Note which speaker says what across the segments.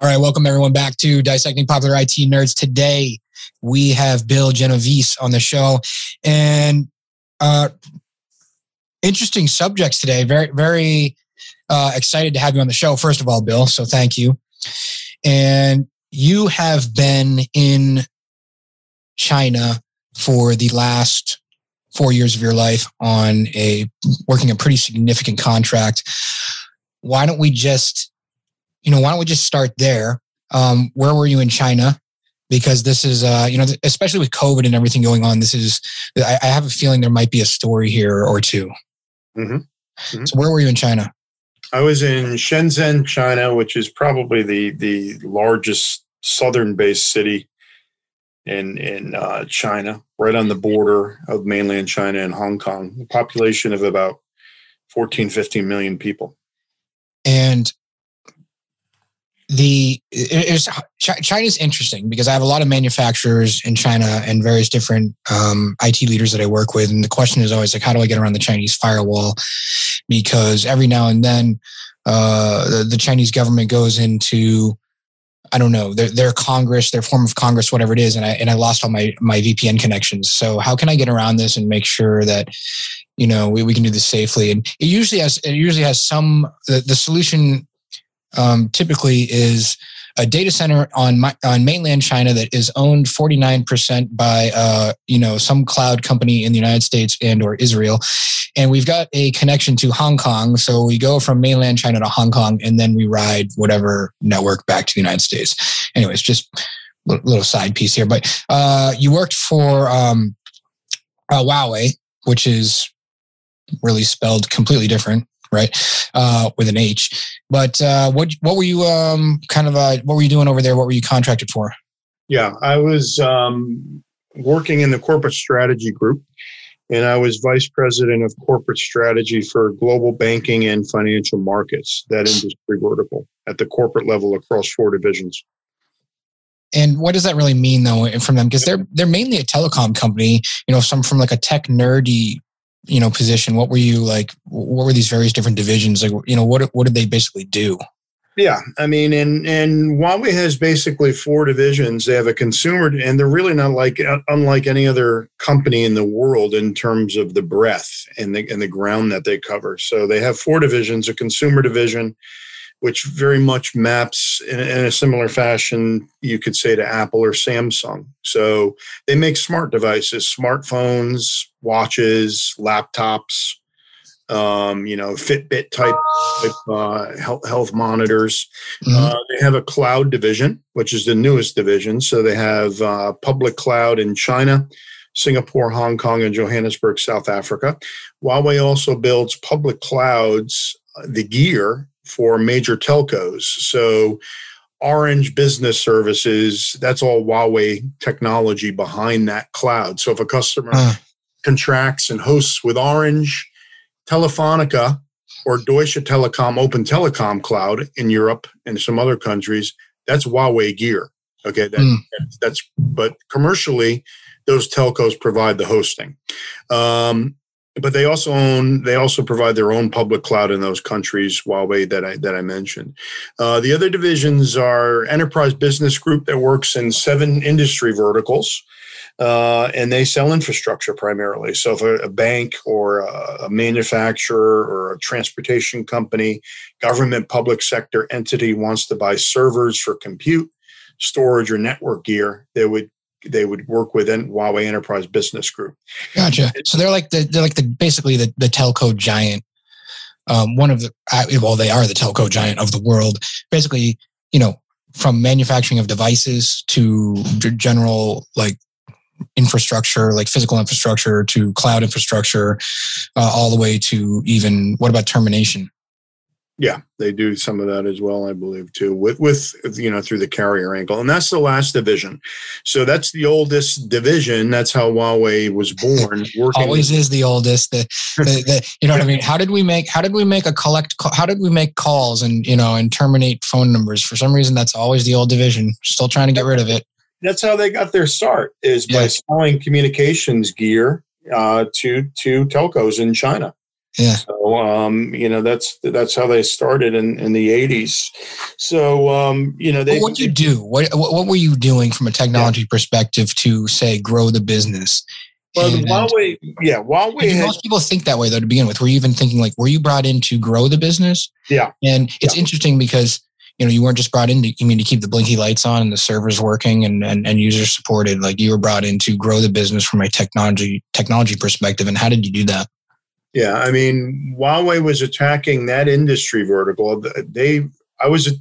Speaker 1: All right, welcome everyone back to Dissecting Popular IT Nerds. Today we have Bill Genovese on the show, and uh, interesting subjects today. Very, very uh, excited to have you on the show. First of all, Bill, so thank you. And you have been in China for the last four years of your life on a working a pretty significant contract. Why don't we just you know, why don't we just start there? Um, where were you in China? Because this is, uh, you know, especially with COVID and everything going on, this is, I, I have a feeling there might be a story here or 2 mm-hmm. Mm-hmm. So, where were you in China?
Speaker 2: I was in Shenzhen, China, which is probably the the largest southern-based city in in uh, China, right on the border of mainland China and Hong Kong. A population of about 14, 15 million people.
Speaker 1: And the is China's interesting because I have a lot of manufacturers in China and various different um, IT leaders that I work with, and the question is always like, how do I get around the Chinese firewall? Because every now and then, uh, the, the, Chinese government goes into I don't know their, their Congress, their form of Congress, whatever it is, and I and I lost all my my VPN connections. So how can I get around this and make sure that you know we, we can do this safely? And it usually has it usually has some the, the solution um, typically is a data center on my, on mainland China that is owned 49% by uh, you know some cloud company in the United States and or Israel. And we've got a connection to Hong Kong. So we go from mainland China to Hong Kong and then we ride whatever network back to the United States. Anyways just a little side piece here but uh, you worked for um, uh, Huawei which is really spelled completely different right? Uh, with an H. But uh, what what were you um, kind of uh, what were you doing over there? What were you contracted for?
Speaker 2: Yeah, I was um, working in the corporate strategy group, and I was vice president of corporate strategy for global banking and financial markets. That industry vertical at the corporate level across four divisions.
Speaker 1: And what does that really mean, though, from them? Because they're they're mainly a telecom company. You know, some from like a tech nerdy you know position what were you like what were these various different divisions like you know what what did they basically do?
Speaker 2: Yeah i mean and and huawei has basically four divisions. They have a consumer and they're really not like uh, unlike any other company in the world in terms of the breadth and the and the ground that they cover. So they have four divisions a consumer division which very much maps in, in, a similar fashion, you could say, to Apple or Samsung. So they make smart devices, smartphones, watches, laptops, um, you know, Fitbit type, type uh, health, health, monitors. Mm-hmm. Uh, they have a cloud division, which is the newest division. So they have uh, public cloud in China. Singapore, Hong Kong, and Johannesburg, South Africa. Huawei also builds public clouds, uh, the gear for major telcos. So Orange Business Services, that's all Huawei technology behind that cloud. So if a customer uh. contracts and hosts with Orange, Telefonica, or Deutsche Telekom Open Telecom Cloud in Europe and some other countries, that's Huawei gear. Okay, that, mm. that's but commercially, those telcos provide the hosting. Um, but they also own they also provide their own public cloud in those countries Huawei that I that I mentioned. Uh, the other divisions are enterprise business group that works in seven industry verticals. Uh, and they sell infrastructure primarily. So, if a, a bank or a, a, manufacturer or a transportation company, government, public sector entity wants to buy servers for compute, storage, or network gear, they would they would work within Huawei Enterprise Business Group.
Speaker 1: Gotcha. So they're like the they're like the basically the, the telco giant. Um, one of the well, they are the telco giant of the world. Basically, you know, from manufacturing of devices to general like infrastructure, like physical infrastructure to cloud infrastructure, uh, all the way to even what about termination?
Speaker 2: Yeah, they do some of that as well, I believe, too, with with you know through the carrier angle, and that's the last division. So that's the oldest division. That's how Huawei was born.
Speaker 1: Always is the oldest. The, the, the, you know what I mean. How did we make How did we make a collect? How did we make calls and you know and terminate phone numbers? For some reason, that's always the old division. Still trying to get rid of it.
Speaker 2: That's how they got their start. Is yeah. by selling communications gear uh, to to telcos in China.
Speaker 1: Yeah.
Speaker 2: So, um, you know, that's that's how they started in, in the '80s. So, um, you know, they.
Speaker 1: what do you do? What what were you doing from a technology yeah. perspective to say grow the business?
Speaker 2: Well, and, Huawei, yeah, Huawei.
Speaker 1: Had, most people think that way though to begin with. Were you even thinking like, were you brought in to grow the business?
Speaker 2: Yeah.
Speaker 1: And it's yeah. interesting because you know you weren't just brought in to you mean to keep the blinky lights on and the servers working and, and and users supported. Like you were brought in to grow the business from a technology technology perspective. And how did you do that?
Speaker 2: Yeah, I mean, Huawei was attacking that industry vertical. They, I was,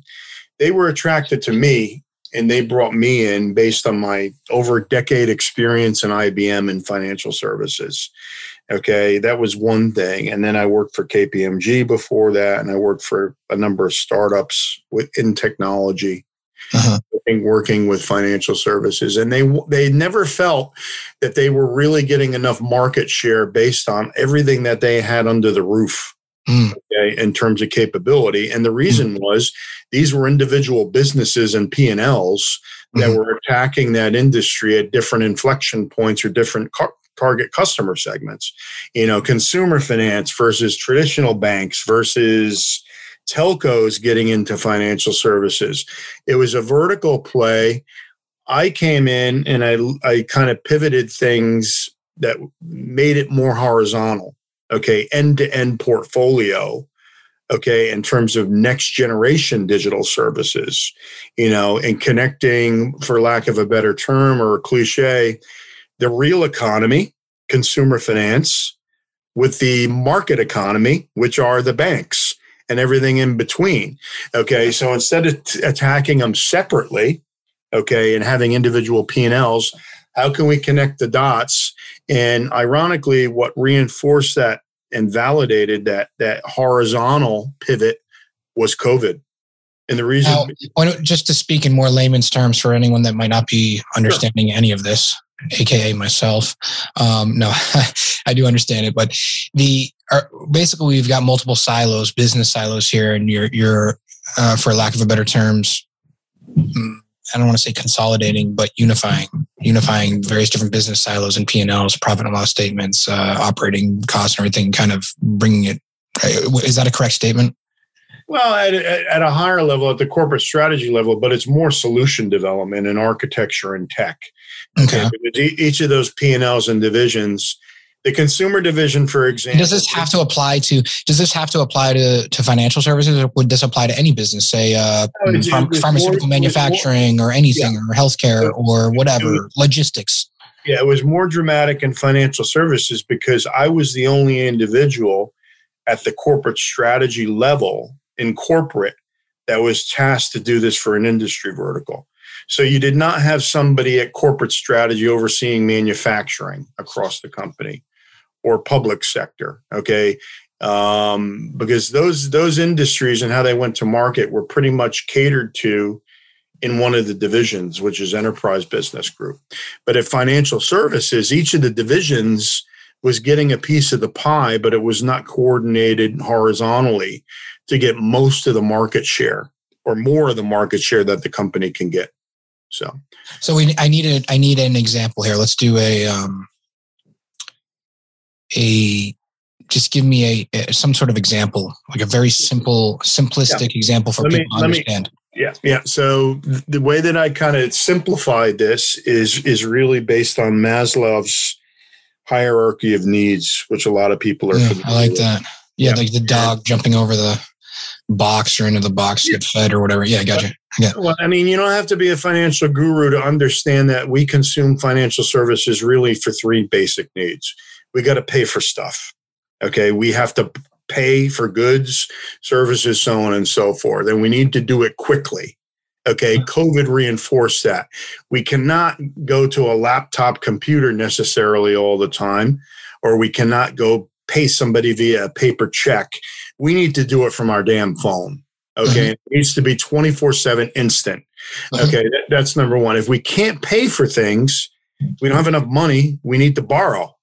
Speaker 2: they were attracted to me, and they brought me in based on my over a decade experience in IBM and financial services. Okay, that was one thing, and then I worked for KPMG before that, and I worked for a number of startups within technology uh-huh. Working with financial services, and they they never felt that they were really getting enough market share based on everything that they had under the roof. Mm. Okay, in terms of capability, and the reason mm. was these were individual businesses and P and Ls that mm-hmm. were attacking that industry at different inflection points or different car- target customer segments. You know, consumer finance versus traditional banks versus telcos getting into financial services. It was a vertical play. I came in and I, I kind of pivoted things that made it more horizontal. Okay, end to end portfolio. Okay, in terms of next generation digital services, you know, and connecting, for lack of a better term or a cliche, the real economy, consumer finance, with the market economy, which are the banks and everything in between. Okay, so instead of t- attacking them separately, okay, and having individual P&Ls, how can we connect the dots? And ironically, what reinforced that and validated that that horizontal pivot was COVID. And the reason,
Speaker 1: now, just to speak in more layman's terms for anyone that might not be understanding sure. any of this, aka myself. Um, no, I do understand it, but the are, basically we've got multiple silos, business silos here, and you're you're uh, for lack of a better terms. Mm, I don't want to say consolidating, but unifying, unifying various different business silos and P and Ls, profit and loss statements, uh, operating costs, and everything. Kind of bringing it. Uh, that a correct statement?
Speaker 2: Well, at, at a higher level, at the corporate strategy level, but it's more solution development and architecture and tech.
Speaker 1: Okay.
Speaker 2: okay. Each of those P and Ls and divisions the consumer division, for example.
Speaker 1: Does this have to apply to? Does this have to apply to, to financial services, or would this apply to any business, say uh, pharmaceutical more, manufacturing, more, or anything, yeah. or healthcare, or whatever, was, logistics?
Speaker 2: Yeah, it was more dramatic in financial services because I was the only individual at the corporate strategy level in corporate that was tasked to do this for an industry vertical. So you did not have somebody at corporate strategy overseeing manufacturing across the company or public sector. Okay. Um, because those those industries and how they went to market were pretty much catered to in one of the divisions, which is enterprise business group. But at financial services, each of the divisions was getting a piece of the pie, but it was not coordinated horizontally to get most of the market share or more of the market share that the company can get. So,
Speaker 1: so we, I need a, I need an example here. Let's do a, um, a just give me a, a, some sort of example, like a very simple, simplistic yeah. example for let people me, to understand.
Speaker 2: Me, yeah, yeah. So the way that I kind of simplified this is is really based on Maslow's hierarchy of needs, which a lot of people are.
Speaker 1: Yeah, I like with. that. Yeah, yeah, like the dog jumping over the box or into the box get fed or whatever. Yeah, I got you. Yeah.
Speaker 2: Well, I mean, you don't have to be a financial guru to understand that we consume financial services really for three basic needs we got to pay for stuff. Okay. We have to pay for goods, services, so on and so forth. And we need to do it quickly. Okay. COVID reinforced that. We cannot go to a laptop computer necessarily all the time, or we cannot go pay somebody via a paper check. We need to do it from our damn phone. Okay. Mm-hmm. It needs to be 24 7 instant. Mm-hmm. Okay. That, that's number one. If we can't pay for things, we don't have enough money, we need to borrow.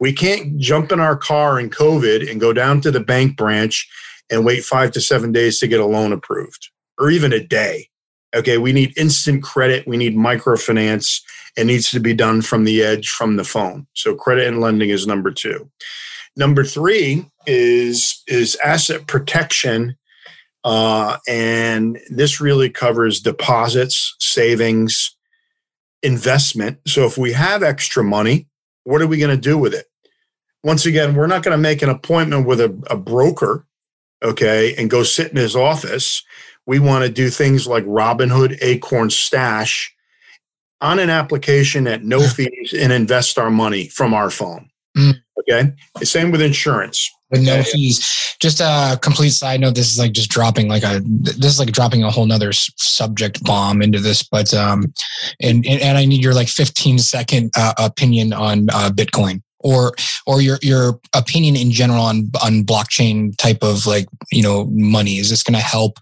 Speaker 2: We can't jump in our car in COVID and go down to the bank branch and wait five to seven days to get a loan approved or even a day. Okay, we need instant credit. We need microfinance. It needs to be done from the edge, from the phone. So, credit and lending is number two. Number three is is asset protection, uh, and this really covers deposits, savings, investment. So if we have extra money, what are we going to do with it? Once again, we're not going to make an appointment with a, a broker, okay, and go sit in his office. We want to do things like Robinhood, Acorn Stash on an application at no fees and invest our money from our phone. Mm. Okay. Same with insurance.
Speaker 1: With no fees. Just a complete side note. This is like just dropping like a, this is like dropping a whole nother subject bomb into this, but, um, and, and I need your like 15 second uh, opinion on uh, Bitcoin or, or your, your opinion in general on, on blockchain type of like, you know, money. Is this going to help,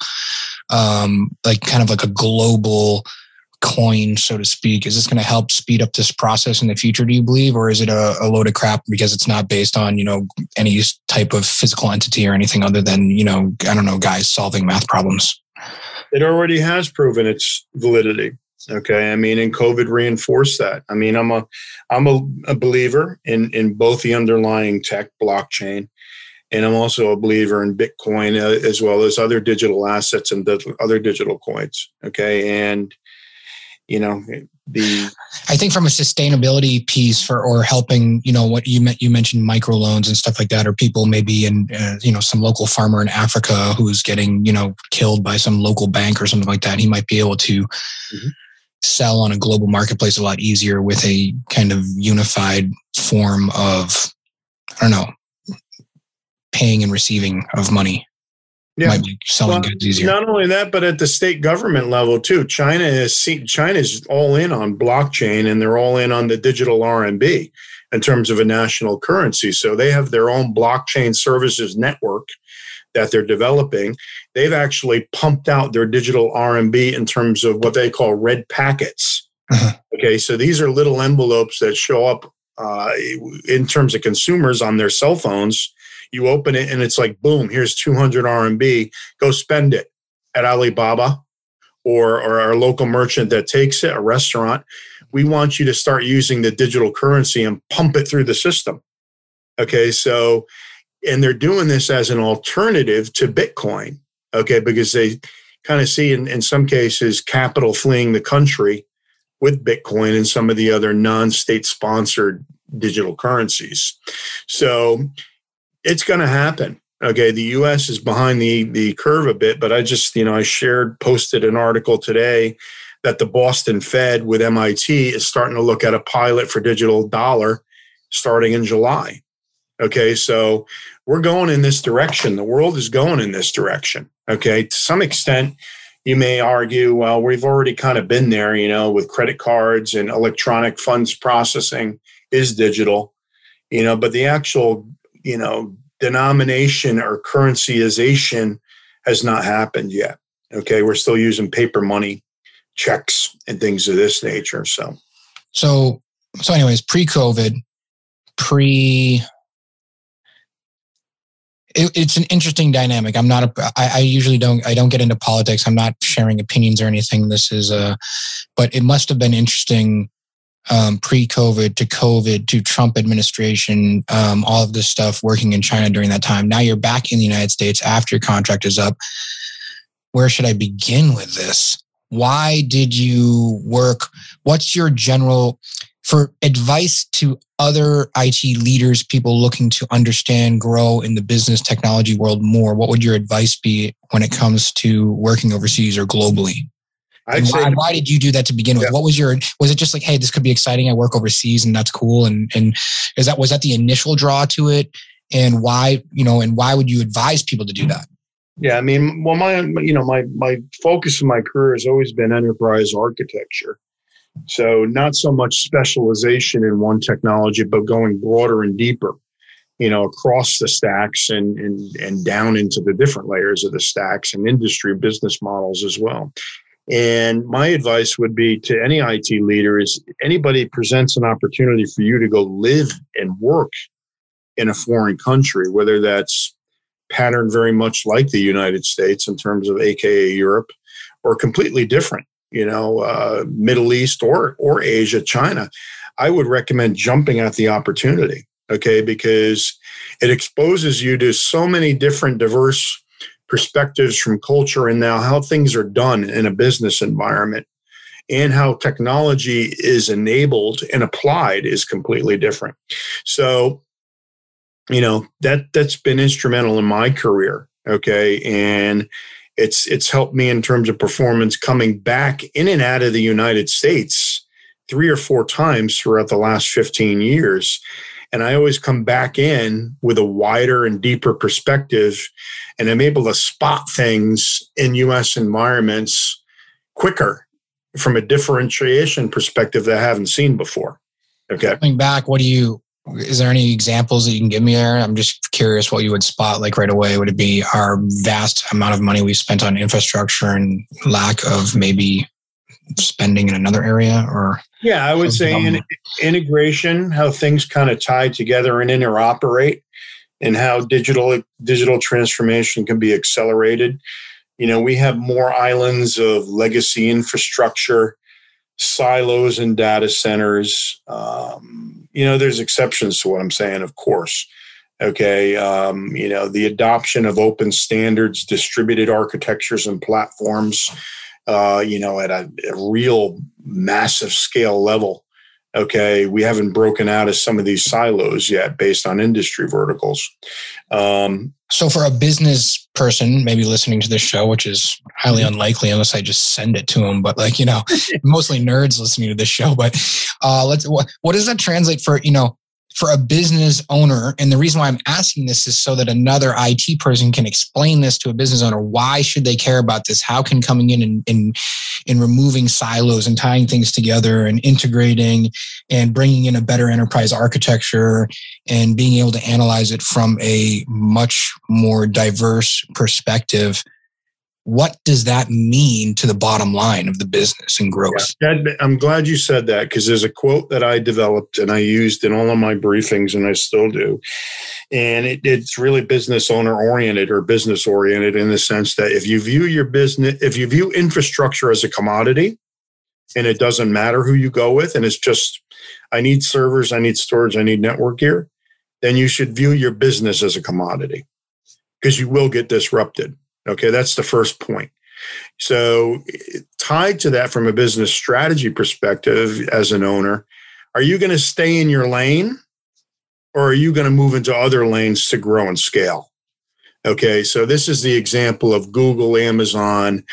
Speaker 1: um, like kind of like a global, coin, so to speak? Is this going to help speed up this process in the future, do you believe? Or is it a, a, load of crap because it's not based on, you know, any type of physical entity or anything other than, you know, I don't know, guys solving math problems?
Speaker 2: It already has proven its validity. Okay. I mean, and COVID reinforced that. I mean, I'm a I'm a, a believer in in both the underlying tech blockchain and I'm also a believer in Bitcoin uh, as well as other digital assets and other digital coins. Okay, and you know the
Speaker 1: i think from a sustainability piece for or helping you know what you meant you mentioned microloans and stuff like that or people maybe in uh, you know some local farmer in africa who's getting you know killed by some local bank or something like that he might be able to mm-hmm. sell on a global marketplace a lot easier with a kind of unified form of i don't know paying and receiving of money yeah. might be selling well, goods easier.
Speaker 2: Not only that, but at the state government level too. China is China is all in on blockchain, and they're all in on the digital RMB in terms of a national currency. So they have their own blockchain services network that they're developing. They've actually pumped out their digital RMB in terms of what they call red packets. Uh-huh. Okay, so these are little envelopes that show up uh, in terms of consumers on their cell phones you open it and it's like, boom, here's 200 RMB. Go spend it at Alibaba or, or our local merchant that takes it, a restaurant. We want you to start using the digital currency and pump it through the system. Okay, so, and they're doing this as an alternative to Bitcoin. Okay, because they kind of see in, in some cases capital fleeing the country with Bitcoin and some of the other non state sponsored digital currencies. So it's going to happen. Okay, the U.S. is behind the the curve a bit, but I just you know I shared posted an article today that the Boston Fed with MIT is starting to look at a pilot for digital dollar starting in July. Okay, so we're going in this direction. The world is going in this direction. Okay, to some extent, you may argue, well, we've already kind of been there, you know, with credit cards and electronic funds processing is digital, you know, but the actual you know, denomination or currencyization has not happened yet. Okay, we're still using paper money, checks, and things of this nature. So,
Speaker 1: so, so, anyways, pre-COVID, pre. It, it's an interesting dynamic. I'm not a. I, I usually don't. I don't get into politics. I'm not sharing opinions or anything. This is a, but it must have been interesting um, pre-COVID to COVID to Trump administration, um, all of this stuff working in China during that time. Now you're back in the United States after your contract is up. Where should I begin with this? Why did you work? What's your general for advice to other IT leaders, people looking to understand, grow in the business technology world more? What would your advice be when it comes to working overseas or globally? I'd why, say, why did you do that to begin with? Yeah. What was your was it just like, hey, this could be exciting. I work overseas and that's cool. And and is that was that the initial draw to it? And why, you know, and why would you advise people to do that?
Speaker 2: Yeah, I mean, well, my you know, my my focus in my career has always been enterprise architecture. So not so much specialization in one technology, but going broader and deeper, you know, across the stacks and and and down into the different layers of the stacks and industry business models as well. And my advice would be to any IT leader is anybody presents an opportunity for you to go live and work in a foreign country, whether that's patterned very much like the United States in terms of AKA Europe or completely different, you know, uh, Middle East or, or Asia, China, I would recommend jumping at the opportunity. Okay, because it exposes you to so many different diverse perspectives from culture and now how things are done in a business environment and how technology is enabled and applied is completely different. So, you know, that that's been instrumental in my career, okay? And it's it's helped me in terms of performance coming back in and out of the United States three or four times throughout the last 15 years and I always come back in with a wider and deeper perspective. And I'm able to spot things in US environments quicker from a differentiation perspective that I haven't seen before. Okay.
Speaker 1: Coming back, what do you, is there any examples that you can give me there? I'm just curious what you would spot like right away. Would it be our vast amount of money we spent on infrastructure and lack of maybe spending in another area or
Speaker 2: yeah i would say in, integration how things kind of tie together and interoperate and how digital digital transformation can be accelerated. You know we have more islands of legacy infrastructure silos and data centers um, you know there's exceptions to what i'm saying of course okay? Um, you know the adoption of open standards distributed architectures and platforms uh, you know, at a, a, real massive scale level. Okay, we haven't broken out of some of these silos yet based on industry verticals. Um,
Speaker 1: so, for a business person, maybe listening to this show, which is highly mm-hmm. unlikely unless I just send it to them, but like, you know, mostly nerds listening to this show. But uh, let's, what, what does that translate for, you know, for a business owner, and the reason why I'm asking this is so that another IT person can explain this to a business owner. Why should they care about this? How can coming in and, and, and removing silos and tying things together and integrating and bringing in a better enterprise architecture and being able to analyze it from a much more diverse perspective what does that mean to the bottom line of the business and growth?
Speaker 2: Yeah, I'm glad you said that because there's a quote that I developed and I used in all of my briefings, and I still do. And it, it's really business owner oriented or business oriented in the sense that if you view your business, if you view infrastructure as a commodity, and it doesn't matter who you go with, and it's just, I need servers, I need storage, I need network gear, then you should view your business as a commodity because you will get disrupted Okay, that's the first point. So, tied to that from a business strategy perspective as an owner, are you going to stay in your lane or are you going to move into other lanes to grow and scale? Okay, so this is the example of Google, Amazon,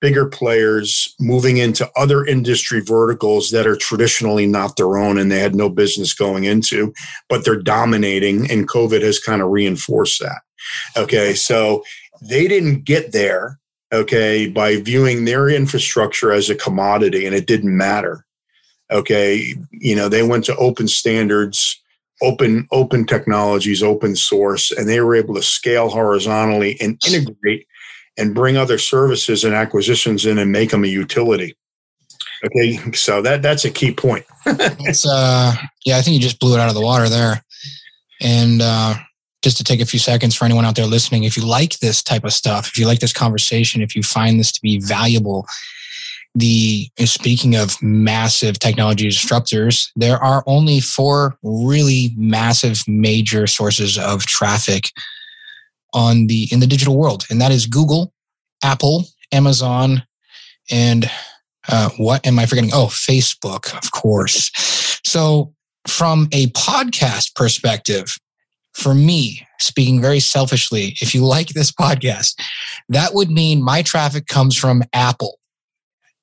Speaker 2: bigger players moving into other industry verticals that are traditionally not their own and they had no business going into, but they're dominating, and COVID has kind of reinforced that. Okay, so they didn't get there, okay, by viewing their infrastructure as a commodity and it didn't matter. Okay. You know, they went to open standards, open, open technologies, open source, and they were able to scale horizontally and integrate and bring other services and acquisitions in and make them a utility. Okay, so that that's a key point.
Speaker 1: it's uh, yeah, I think you just blew it out of the water there, and uh, just to take a few seconds for anyone out there listening, if you like this type of stuff, if you like this conversation, if you find this to be valuable, the speaking of massive technology disruptors, there are only four really massive major sources of traffic on the in the digital world, and that is Google, Apple, Amazon, and uh, what am I forgetting? Oh, Facebook, of course. So, from a podcast perspective, for me, speaking very selfishly, if you like this podcast, that would mean my traffic comes from Apple,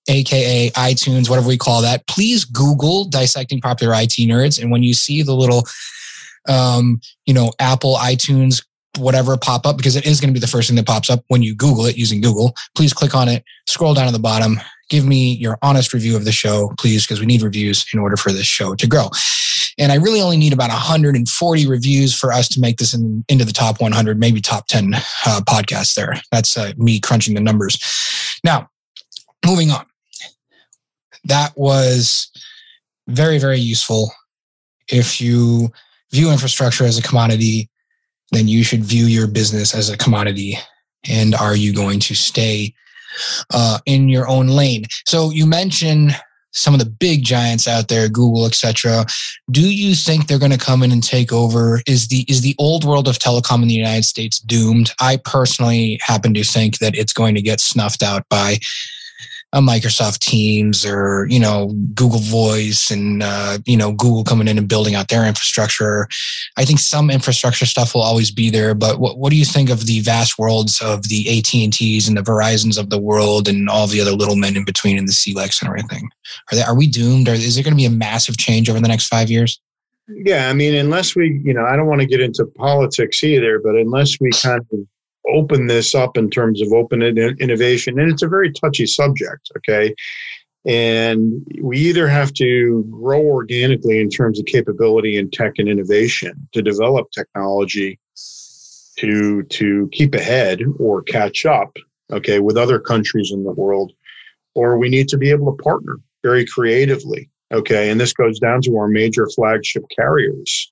Speaker 1: aka iTunes, whatever we call that. Please Google dissecting popular IT nerds, and when you see the little, um, you know, Apple iTunes whatever pop up because it is going to be the first thing that pops up when you Google it using Google. Please click on it, scroll down to the bottom, give me your honest review of the show, please, because we need reviews in order for this show to grow. And I really only need about 140 reviews for us to make this in, into the top 100, maybe top 10 uh, podcasts there. That's uh, me crunching the numbers. Now, moving on. That was very, very useful. If you view infrastructure as a commodity, then you should view your business as a commodity. And are you going to stay uh, in your own lane? So you mentioned some of the big giants out there, Google, etc. Do you think they're going to come in and take over? Is the is the old world of telecom in the United States doomed? I personally happen to think that it's going to get snuffed out by a Microsoft Teams or you know Google Voice and uh, you know Google coming in and building out their infrastructure. I think some infrastructure stuff will always be there, but what, what do you think of the vast worlds of the AT and T's and the Verizons of the world and all the other little men in between and the CLECs and everything? Are they, are we doomed? Or is there going to be a massive change over the next five years?
Speaker 2: Yeah, I mean, unless we, you know, I don't want to get into politics either, but unless we kind of open this up in terms of open innovation. And it's a very touchy subject, okay? And we either have to grow organically in terms of capability and tech and innovation to develop technology to to keep ahead or catch up, okay, with other countries in the world, or we need to be able to partner very creatively, okay. And this goes down to our major flagship carriers,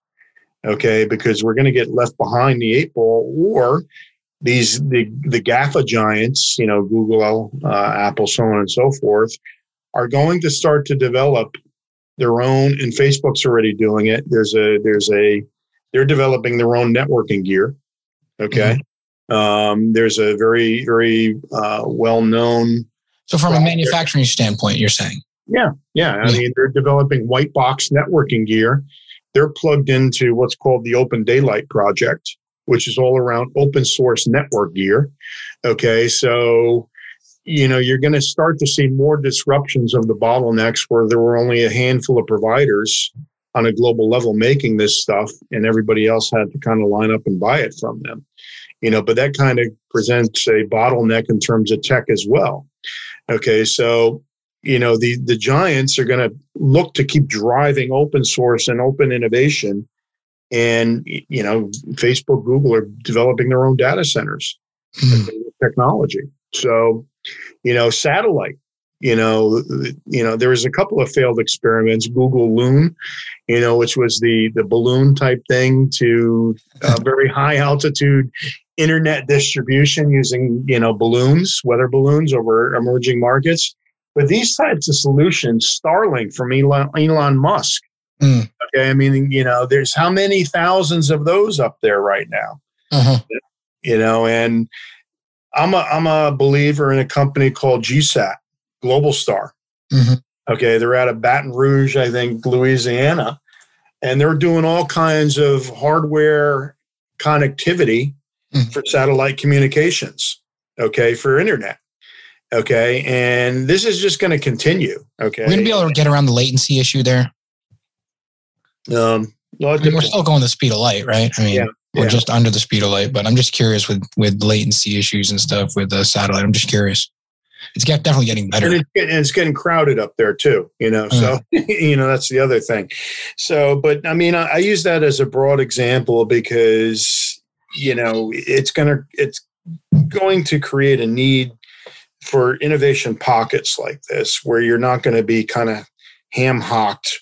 Speaker 2: okay, because we're going to get left behind the eight ball, or these the the GAFA giants, you know, Google, uh, Apple, so on and so forth, are going to start to develop their own, and Facebook's already doing it. There's a there's a they're developing their own networking gear. Okay, mm-hmm. um, there's a very very uh, well known.
Speaker 1: So, from a manufacturing standpoint, you're saying?
Speaker 2: Yeah, yeah. I mean, they're developing white box networking gear. They're plugged into what's called the OpenDaylight Project which is all around open source network gear. Okay, so you know you're going to start to see more disruptions of the bottlenecks where there were only a handful of providers on a global level making this stuff and everybody else had to kind of line up and buy it from them you know but that kind of presents a bottleneck in terms of tech as well okay so you know the the giants are going to look to keep driving open source and open innovation and you know facebook google are developing their own data centers hmm. technology so you know satellite you know you know there was a couple of failed experiments google loon you know which was the the balloon type thing to uh, very high altitude internet distribution using you know balloons weather balloons over emerging markets but these types of solutions starlink from elon, elon musk Mm. Okay, I mean, you know, there's how many thousands of those up there right now? Uh-huh. You know, and I'm a I'm a believer in a company called GSAT, Globalstar. Mm-hmm. Okay, they're out of Baton Rouge, I think, Louisiana, and they're doing all kinds of hardware connectivity mm-hmm. for satellite communications. Okay, for internet. Okay, and this is just going to continue. Okay,
Speaker 1: we're going to be able to get around the latency issue there. Um, I mean, we're still going the speed of light, right? I mean, yeah, we're yeah. just under the speed of light, but I'm just curious with with latency issues and stuff with the satellite. I'm just curious. It's get, definitely getting better.
Speaker 2: And it's, getting, and it's, getting, crowded up there too, you know. So, uh, you know, that's the other thing. So, but I mean, I, I use that as a broad example because, you know, it's going to, it's going to create a need for innovation pockets like this where you're not going to be kind of ham hocked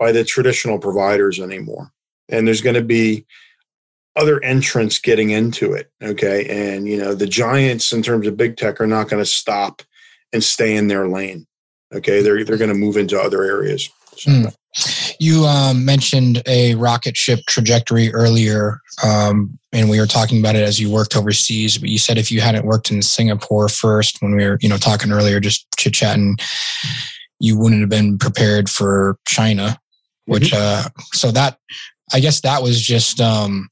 Speaker 2: by the traditional providers anymore. And there's going to be other entrants getting into it. Okay. And, you know, the giants in terms of big tech are not going to stop and stay in their lane. Okay. They're, they're going to move into other areas. So. Mm.
Speaker 1: You um, mentioned a rocket ship trajectory earlier, um, and we were talking about it as you worked overseas. But you said if you hadn't worked in Singapore first, when we were, you know, talking earlier, just chit chatting, you wouldn't have been prepared for China which mm-hmm. uh so that i guess that was just um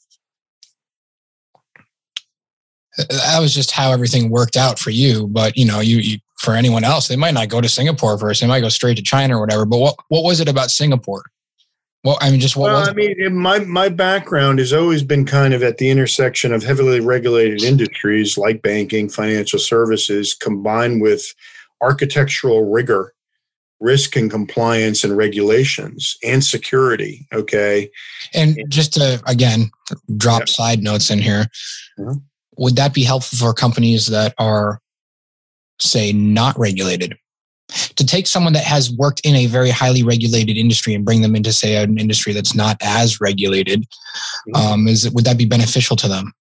Speaker 1: that was just how everything worked out for you but you know you, you for anyone else they might not go to singapore first they might go straight to china or whatever but what what was it about singapore well i mean just what well,
Speaker 2: i mean my my background has always been kind of at the intersection of heavily regulated industries like banking financial services combined with architectural rigor risk and compliance and regulations and security. Okay.
Speaker 1: And just to, again, drop yep. side notes in here, mm-hmm. would that be helpful for companies that are, say, not regulated? To take someone that has worked in a very highly regulated industry and bring them into, say, an industry that's not as regulated, mm-hmm. um, is would that be beneficial to them?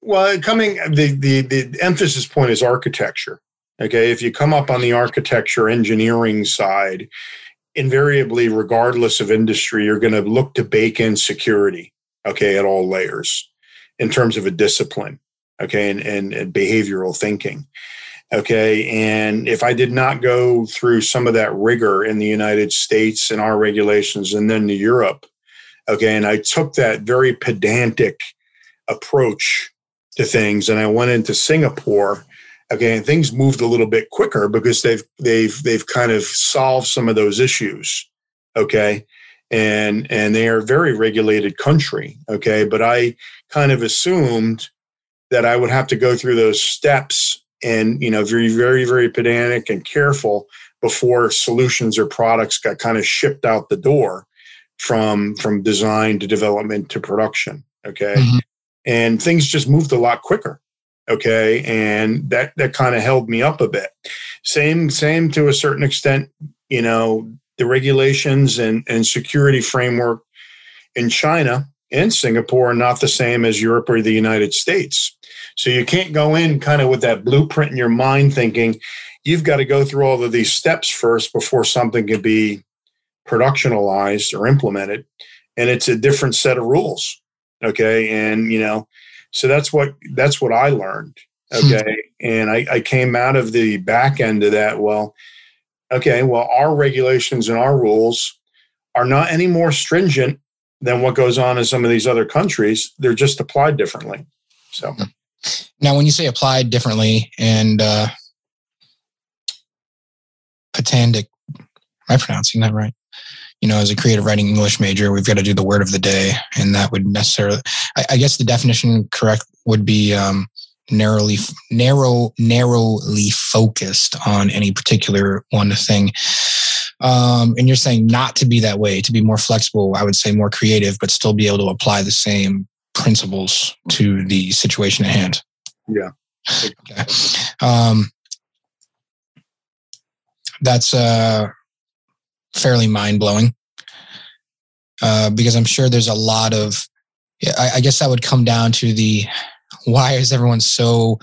Speaker 2: Well, coming the, the the emphasis point is architecture. Okay. If you come up on the architecture engineering side, invariably, regardless of industry, you're going to look to bake in security, okay, at all layers in terms of a discipline, okay, and, and, and behavioral thinking. Okay. And if I did not go through some of that rigor in the United States and our regulations and then to Europe, okay, and I took that very pedantic approach to things and I went into Singapore okay and things moved a little bit quicker because they've they've they've kind of solved some of those issues okay? And and they are a very regulated country okay? But i kind of assumed that i would have to go through those steps and you know very very very pedantic and careful before solutions or products got kind of shipped out the door from from design to development to production okay? Mm-hmm. and things just moved a lot quicker okay? And that that kind of held me up a bit. Same same to a certain extent you know the regulations and and security framework in china and singapore are not the same as europe or the united states. So you can't go in kind of with that blueprint in your mind thinking you've got to go through all of these steps first before something can be productionalized or implemented and it's a different set of rules okay? And you know so that's what that's what I learned. Hmm. Okay. and I, I came out of the back end of that. Well, okay, well, our regulations and our rules are not any more stringent than what goes on in some of these other countries. They're just applied differently. So hmm.
Speaker 1: now when you say applied differently and uh Patandic, am I pronouncing that right? You know, as a creative writing English major, we've got to do the word of the day, and that would necessarily, I, I guess, the definition correct would be um, narrowly, narrow, narrowly focused on any particular one thing. Um, and you're saying not to be that way, to be more flexible. I would say more creative, but still be able to apply the same principles to the situation at hand.
Speaker 2: Yeah.
Speaker 1: Okay. Um, that's uh fairly mind blowing. Uh, because I'm sure there's a lot of, I, I guess that would come down to the why is everyone so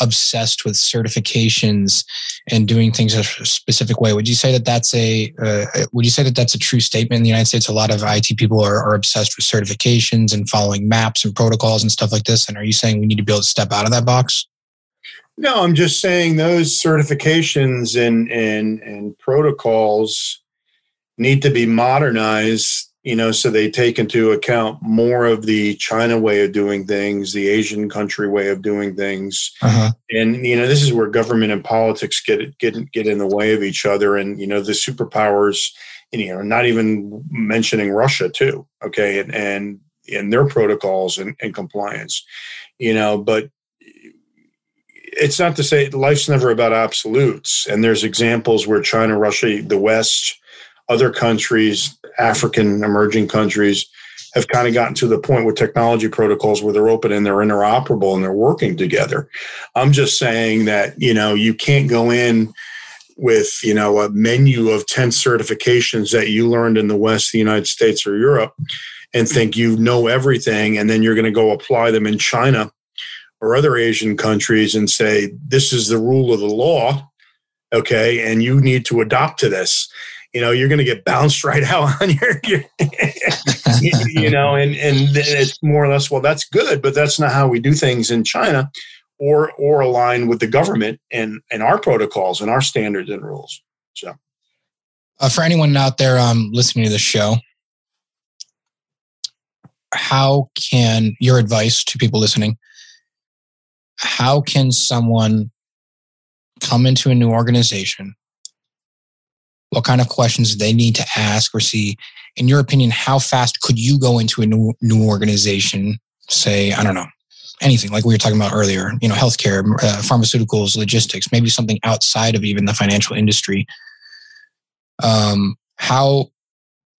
Speaker 1: obsessed with certifications and doing things a specific way? Would you say that that's a uh, would you say that that's a true statement in the united states? A lot of it people are, are obsessed with certifications and following maps and protocols and stuff like this and are you saying we need to be able to step out of that box?
Speaker 2: No i'm just saying those certifications and and and protocols need to be modernized you know so they take into account more of the china way of doing things the asian country way of doing things. Uh-huh. and you know this is where government and politics get get get in the way of each other. And you know the superpowers you know not even mentioning russia too okay and and and their protocols and, and compliance you know but it's not to say life's never about absolutes. And there's examples where china russia the west other countries, African emerging countries, have kind of gotten to the point with technology protocols where they're open and they're interoperable and they're working together. I'm just saying that, you know, you can't go in with, you know, a menu of 10 certifications that you learned in the West, the United States, or Europe and think you know everything and then you're going to go apply them in China or other Asian countries and say, this is the rule of the law. Okay. And you need to adopt to this you know you're going to get bounced right out on your, your you know and and it's more or less well that's good but that's not how we do things in china or or align with the government and and our protocols and our standards and rules. So.
Speaker 1: Uh, for anyone out there um, listening to the show how can your advice to people listening how can someone come into a new organization what kind of questions do they need to ask or see. In your opinion how fast could you go into a new new organization? Say i don't know anything like we were talking about earlier you know healthcare uh, pharmaceuticals logistics maybe something outside of even the financial industry. Um how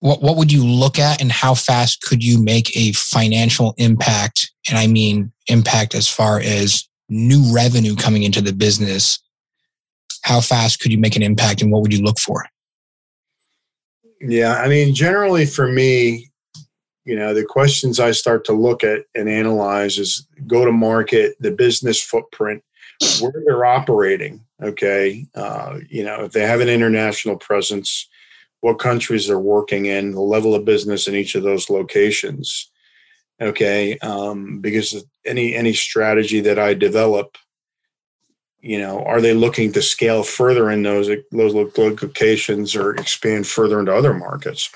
Speaker 1: what what would you look at and how fast could you make a financial impact and i mean impact as far as new revenue coming into the business? How fast could you make an impact and what would you look for
Speaker 2: yeah, I mean, generally for me, you know, the questions I start to look at and analyze is go to market, the business footprint, where they're operating. Okay, uh, you know if they have an international presence, what countries they're working in, the level of business in each of those locations. Okay, um, because any any strategy that I develop you know, are they looking to scale further in those those locations or expand further into other markets?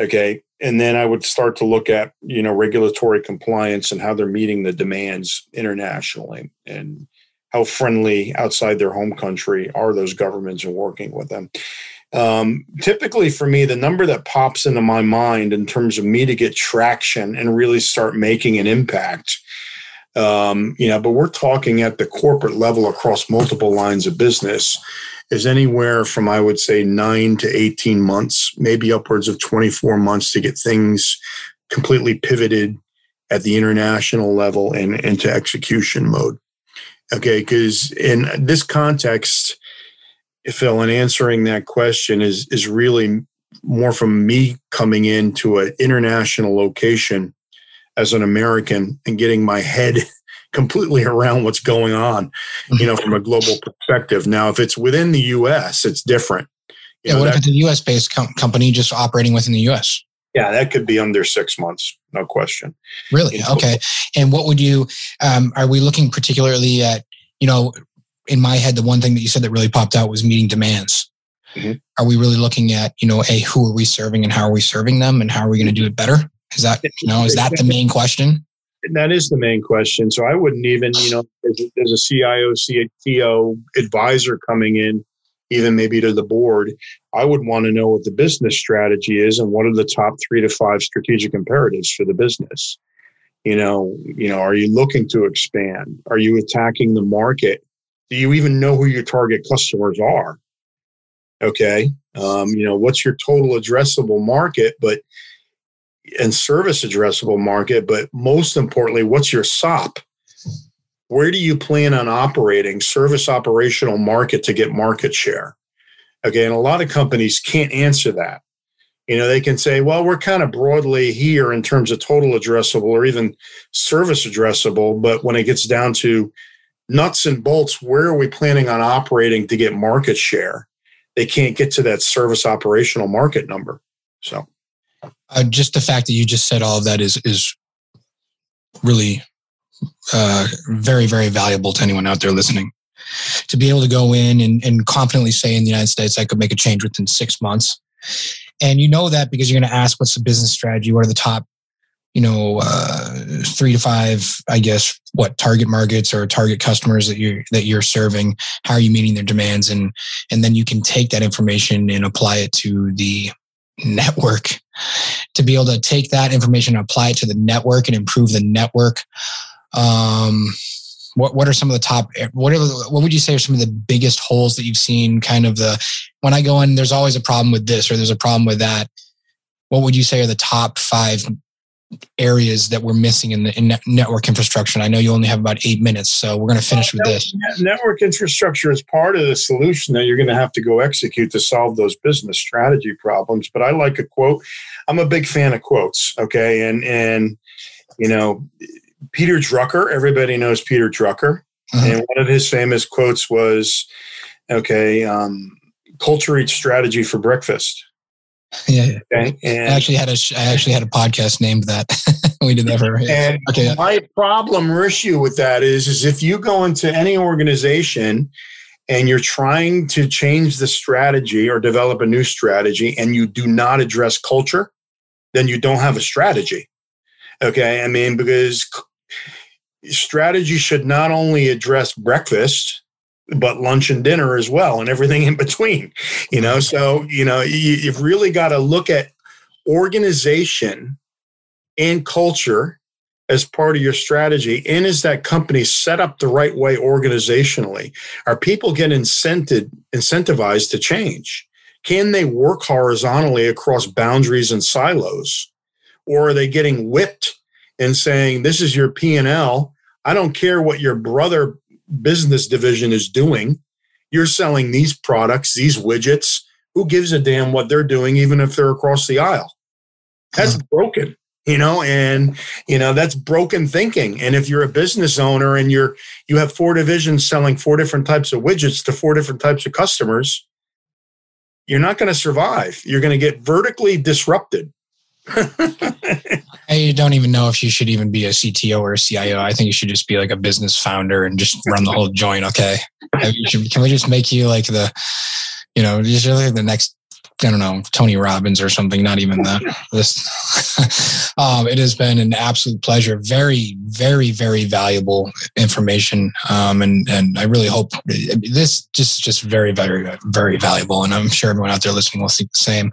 Speaker 2: Okay, and then I would start to look at you know regulatory compliance and how they're meeting the demands internationally and how friendly outside their home country are those governments and working with them. Um, typically, for me, the number that pops into my mind in terms of me to get traction and really start making an impact um, you know, but we're talking at the corporate level across multiple lines of business is anywhere from I would say nine to 18 months, maybe upwards of 24 months to get things completely pivoted at the international level and into execution mode. Okay, because in this context, Phil, in answering that question is is really more from me coming into an international location as an American and getting my head completely around what's going on, you know, from a global perspective. Now, if it's within the U.S., it's different.
Speaker 1: You yeah, know, what that, if it's a U.S. based com- company just operating within the U.S.?
Speaker 2: Yeah, that could be under six months, no question.
Speaker 1: Really? Okay. And what would you? Um, are we looking particularly at? You know, in my head, the one thing that you said that really popped out was meeting demands. Mm-hmm. Are we really looking at you know, a who are we serving and how are we serving them and how are we going to do it better? Is that you know is that the main question?
Speaker 2: That is the main question. So I wouldn't even you know as, a CIO CTO advisor coming in, even maybe to the board, I would want to know what the business strategy is and what are the top three to five strategic imperatives for the business. You know, you know, are you looking to expand? Are you attacking the market? Do you even know who your target customers are? Okay. Um, you know, what's your total addressable market? But and service addressable market, but most importantly, what's your SOP? Where do you plan on operating service operational market to get market share? Okay, and a lot of companies can't answer that. You know, they can say, well, we're kind of broadly here in terms of total addressable or even service addressable, but when it gets down to nuts and bolts, where are we planning on operating to get market share? They can't get to that service operational market number. So
Speaker 1: uh, just the fact that you just said all of that is is really uh, very very valuable to anyone out there listening. To be able to go in and, and confidently say in the United States, I could make a change within six months, and you know that because you're going to ask, what's the business strategy? What are the top, you know, uh, three to five, I guess, what target markets or target customers that you're that you're serving? How are you meeting their demands? And and then you can take that information and apply it to the network to be able to take that information and apply it to the network and improve the network. Um, what what are some of the top what are, what would you say are some of the biggest holes that you've seen? Kind of the when i go in there's always a problem with this or there's a problem with that. What would you say are the top five areas that we're missing in the in network infrastructure. And I know you only have about eight minutes, so we're going to finish with this.
Speaker 2: Network infrastructure is part of the solution that you're going to have to go execute to solve those business strategy problems. But I like a quote. I'm a big fan of quotes. Okay, and and you know, Peter Drucker. Everybody knows Peter Drucker, uh-huh. and one of his famous quotes was, "Okay, um, culture eats strategy for breakfast."
Speaker 1: Yeah. Okay. And I actually had a I actually had a podcast named that. we did that for.
Speaker 2: And okay. my problem or issue with that is is if you go into any organization and you're trying to change the strategy or develop a new strategy and you do not address culture, then you don't have a strategy. Okay. I mean, because strategy should not only address breakfast but lunch and dinner as well and everything in between you know? So you know you, you've really got to look at organization and culture as part of your strategy and is that company set up the right way organizationally? Are people getting incented incentivized to change? Can they work horizontally across boundaries and silos? Or are they getting whipped and saying this is your p&l i don't care what your brother business division is doing. You're selling these products, these widgets. Who gives a damn what they're doing, even if they're across the aisle? That's hmm. broken. you know and you know that's broken thinking and if you're a business owner and you're you have four divisions selling four different types of widgets to four different types of customers you're not going to survive you're going to get vertically disrupted
Speaker 1: I don't even know if you should even be a CTO or a CIO. I think you should just be like a business founder and just run the whole joint. Okay, can we just make you like the, you know, just like the next I don't know, Tony Robbins or something, not even that. This, um, it has been an absolute pleasure. Very, very, very valuable information. Um, and, and I really hope this just, just very, very, very valuable. And I'm sure everyone out there listening will think the same.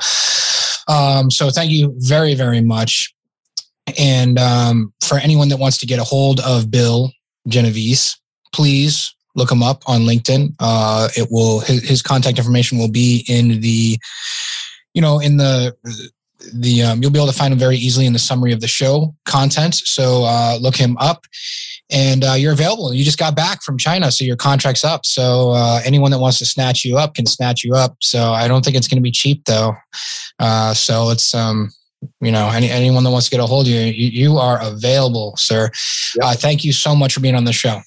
Speaker 1: Um, so thank you very, very much. And um, for anyone that wants to get a hold of Bill Genovese, please look him up on LinkedIn. Uh, it will his, his, contact information will be in the, you know, in the the um, you'll be able to find him very easily in the summary of the show content. So uh, look him up, and uh, you're available. You just got back from China, so your contract's up. So uh, anyone that wants to snatch you up can snatch you up. So I don't think it's going to be cheap though. Uh, so it's um you know any, anyone that wants to get a hold of you you, you are available sir yep. uh, thank you so much for being on the show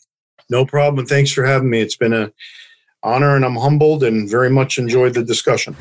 Speaker 2: no problem. Thanks for having me. It's been a honor and I'm humbled and very much enjoyed the discussion.